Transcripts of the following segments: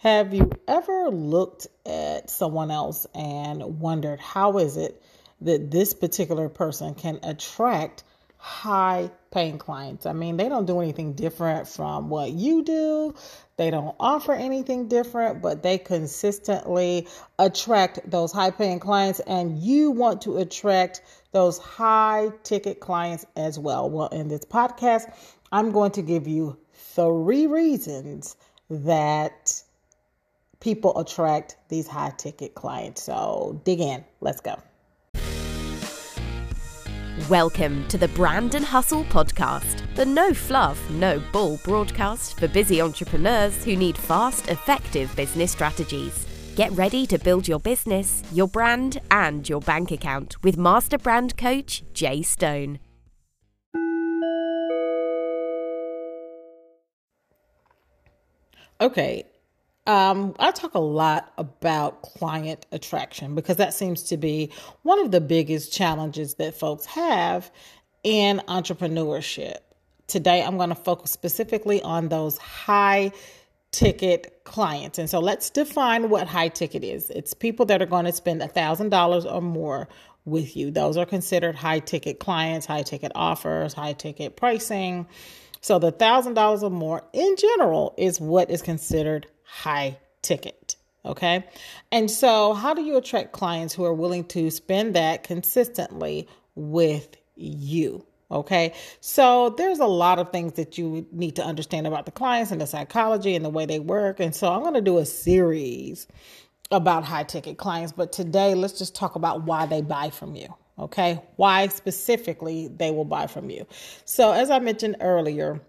Have you ever looked at someone else and wondered how is it that this particular person can attract high paying clients? I mean, they don't do anything different from what you do. They don't offer anything different, but they consistently attract those high paying clients and you want to attract those high ticket clients as well. Well, in this podcast, I'm going to give you three reasons that people attract these high ticket clients. So dig in. Let's go. Welcome to the Brand and Hustle podcast, the no fluff, no bull broadcast for busy entrepreneurs who need fast, effective business strategies. Get ready to build your business, your brand, and your bank account with Master Brand Coach Jai Stone. Okay, um, I talk a lot about client attraction because that seems to be one of the biggest challenges that folks have in entrepreneurship. Today, I'm going to focus specifically on those high ticket clients. And so let's define what high ticket is it's people that are going to spend $1,000 or more with you. Those are considered high ticket clients, high ticket offers, high ticket pricing. So the $1,000 or more in general is what is considered high ticket. Okay. And so, how do you attract clients who are willing to spend that consistently with you? Okay. So, there's a lot of things that you need to understand about the clients and the psychology and the way they work. And so, I'm going to do a series about high ticket clients. But today, let's just talk about why they buy from you. Okay. Why specifically they will buy from you. So, as I mentioned earlier,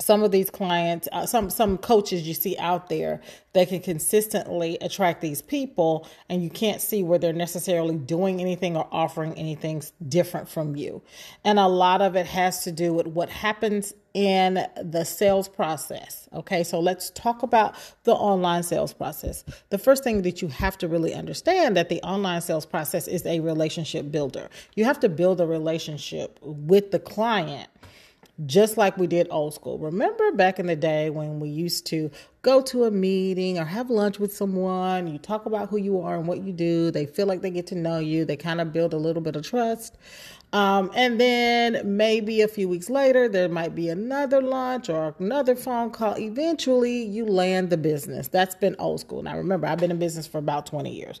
some of these clients, uh, some some coaches you see out there that can consistently attract these people, and you can't see where they're necessarily doing anything or offering anything different from you. And a lot of it has to do with what happens in the sales process. Okay, so let's talk about the online sales process. The first thing that you have to really understand that the online sales process is a relationship builder. You have to build a relationship with the client just like we did old school. Remember back in the day when we used to go to a meeting or have lunch with someone, you talk about who you are and what you do, they feel like they get to know you, they kind of build a little bit of trust. Um, and then maybe a few weeks later, there might be another lunch or another phone call. Eventually, you land the business. That's been old school. Now, remember, I've been in business for about 20 years.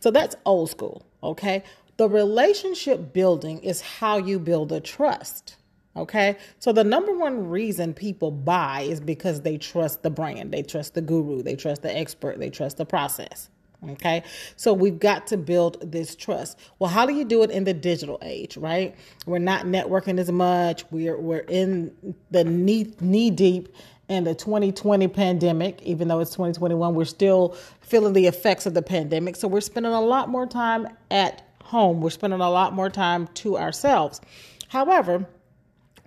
So that's old school, okay? The relationship building is how you build a trust. Okay. So the number one reason people buy is because they trust the brand, they trust the guru, they trust the expert, they trust the process. Okay. So we've got to build this trust. Well, how do you do it in the digital age, right? We're not networking as much. We're we're in the knee knee deep in the 2020 pandemic, even though it's 2021, we're still feeling the effects of the pandemic. So we're spending a lot more time at home. We're spending a lot more time to ourselves. However,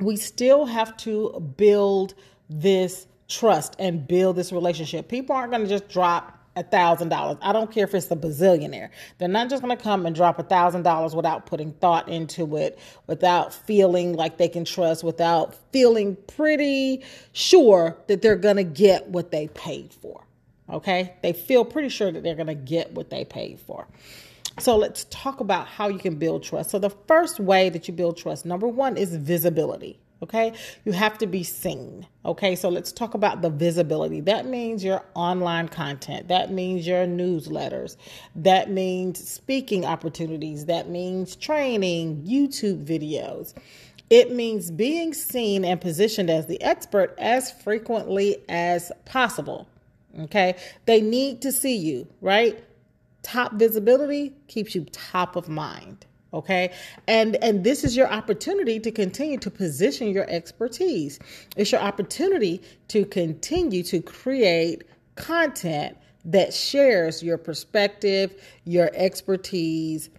we still have to build this trust and build this relationship. People aren't going to just drop a thousand dollars. I don't care if it's a bazillionaire. They're not just going to come and drop a thousand dollars without putting thought into it, without feeling like they can trust, without feeling pretty sure that they're going to get what they paid for. Okay? They feel pretty sure that they're going to get what they paid for. So let's talk about how you can build trust. So the first way that you build trust, number one, is visibility. Okay, you have to be seen. Okay, so let's talk about the visibility. That means your online content, that means your newsletters, that means speaking opportunities, that means training, YouTube videos. It means being seen and positioned as the expert as frequently as possible. Okay, they need to see you, right? Top visibility keeps you top of mind okay? And and this is your opportunity to continue to position your expertise. It's your opportunity to continue to create content that shares your perspective your expertise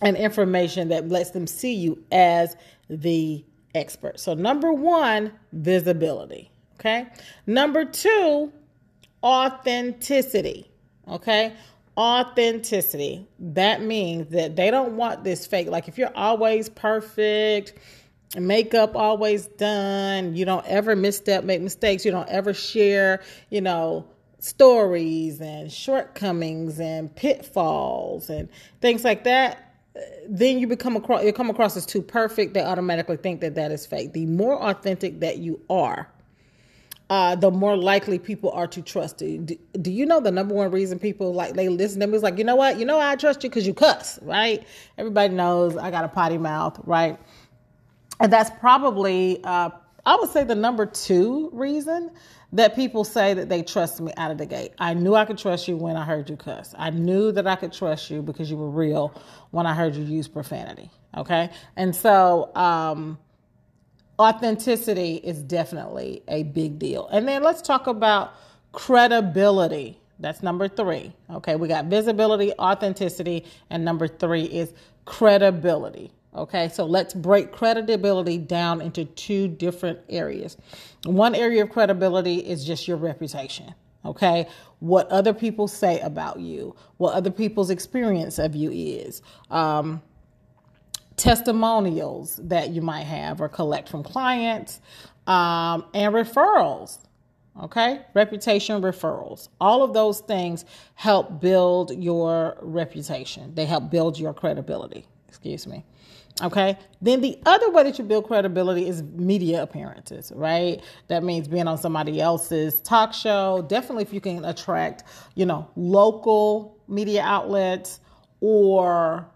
and information that lets them see you as the expert. So number 1 visibility okay? Number 2 authenticity okay authenticity. That means that they don't want this fake. Like if you're always perfect, makeup always done, you don't ever misstep, make mistakes, you don't ever share, you know, stories and shortcomings and pitfalls and things like that, then you become across you come across as too perfect. They automatically think that that is fake. The more authentic that you are, uh, the more likely people are to trust you. Do, do, you know the number one reason people like they listen to me is like, you know what, you know I trust you because you cuss, right? Everybody knows I got a potty mouth, right? And that's probably uh, I would say the number two reason that people say that they trust me out of the gate. I knew I could trust you when I heard you cuss. I knew that I could trust you because you were real when I heard you use profanity. Okay. And so, um, authenticity is definitely a big deal. And then let's talk about credibility. That's number three. Okay. We got visibility, authenticity, and number three is credibility. Okay, so let's break credibility down into two different areas. One area of credibility is just your reputation. Okay, what other people say about you, what other people's experience of you is, um, testimonials that you might have or collect from clients, um, and referrals. Okay, reputation referrals. All of those things help build your reputation, they help build your credibility. Excuse me. Okay. Then the other way that you build credibility is media appearances, right? That means being on somebody else's talk show. Definitely, if you can attract, you know, local media outlets or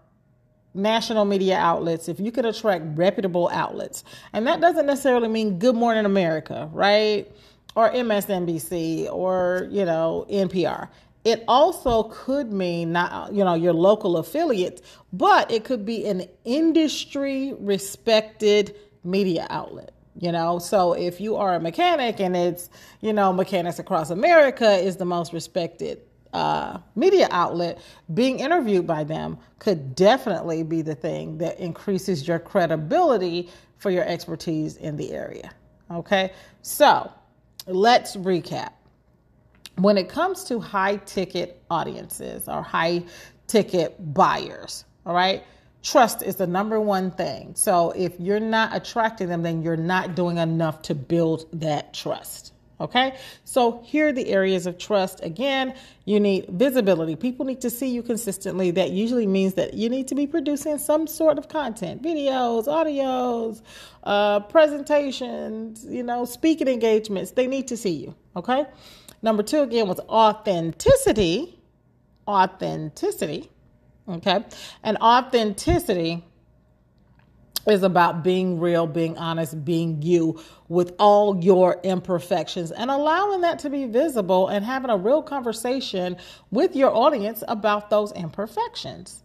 national media outlets, if you could attract reputable outlets, and that doesn't necessarily mean Good Morning America, right? Or MSNBC or, you know, NPR. It also could mean not, you know, your local affiliate, but it could be an industry respected media outlet. You know, so if you are a mechanic and it's, you know, Mechanics Across America is the most respected uh, media outlet, being interviewed by them could definitely be the thing that increases your credibility for your expertise in the area. Okay, so let's recap when it comes to high ticket audiences or high ticket buyers, all right, trust is the number one thing. So if you're not attracting them, then you're not doing enough to build that trust. Okay, so here are the areas of trust. Again, you need visibility. People need to see you consistently. That usually means that you need to be producing some sort of content videos, audios, uh, presentations, you know, speaking engagements. They need to see you. Okay, Number two, again, was authenticity. Authenticity. Okay. And authenticity is about being real, being honest, being you with all your imperfections and allowing that to be visible and having a real conversation with your audience about those imperfections.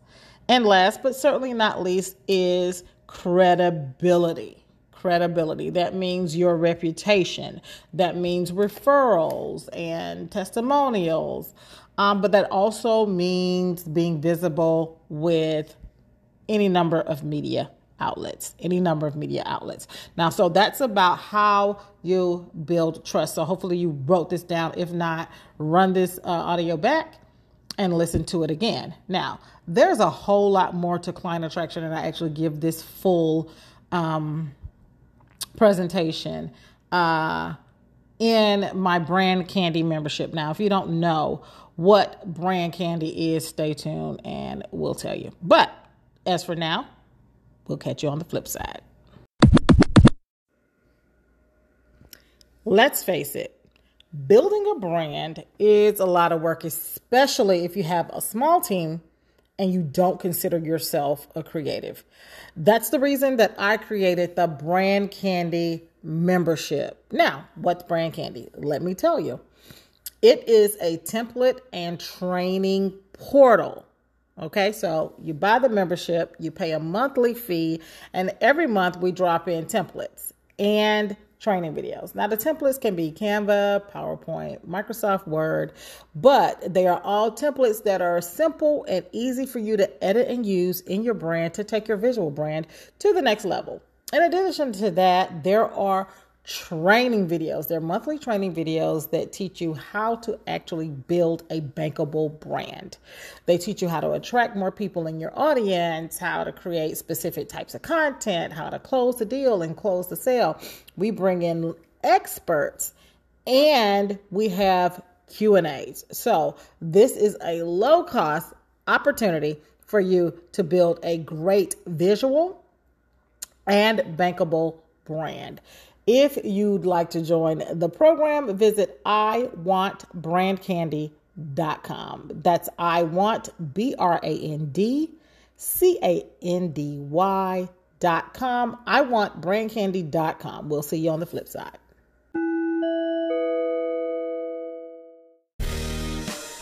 And last but certainly not least is credibility credibility. That means your reputation. That means referrals and testimonials. Um, but that also means being visible with any number of media outlets, any number of media outlets. Now, so that's about how you build trust. So hopefully you wrote this down. If not, run this uh, audio back and listen to it again. Now, there's a whole lot more to client attraction, and I actually give this full um, presentation uh, in my brand candy membership. Now, if you don't know what brand candy is, stay tuned and we'll tell you. But as for now, we'll catch you on the flip side. Let's face it, building a brand is a lot of work, especially if you have a small team and you don't consider yourself a creative. That's the reason that I created the Brand Candy membership. Now, what's Brand Candy? Let me tell you. It is a template and training portal. Okay, so you buy the membership, you pay a monthly fee, and every month we drop in templates and training videos. Now, the templates can be Canva, PowerPoint, Microsoft Word, but they are all templates that are simple and easy for you to edit and use in your brand to take your visual brand to the next level. In addition to that, there are training videos. They're monthly training videos that teach you how to actually build a bankable brand. They teach you how to attract more people in your audience, how to create specific types of content, how to close the deal and close the sale. We bring in experts and we have Q&As. So, this is a low-cost opportunity for you to build a great visual and bankable brand. If you'd like to join the program, visit iwantbrandcandy.com. That's I want B R A N D C A N D Y dot com. I want brandcandy.com. We'll see you on the flip side.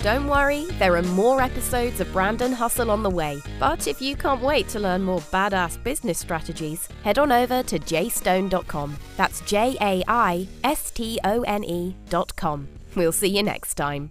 Don't worry, there are more episodes of Brand and Hustle on the way. But if you can't wait to learn more badass business strategies, head on over to jaistone.com. That's J A I S T O N E.com. We'll see you next time.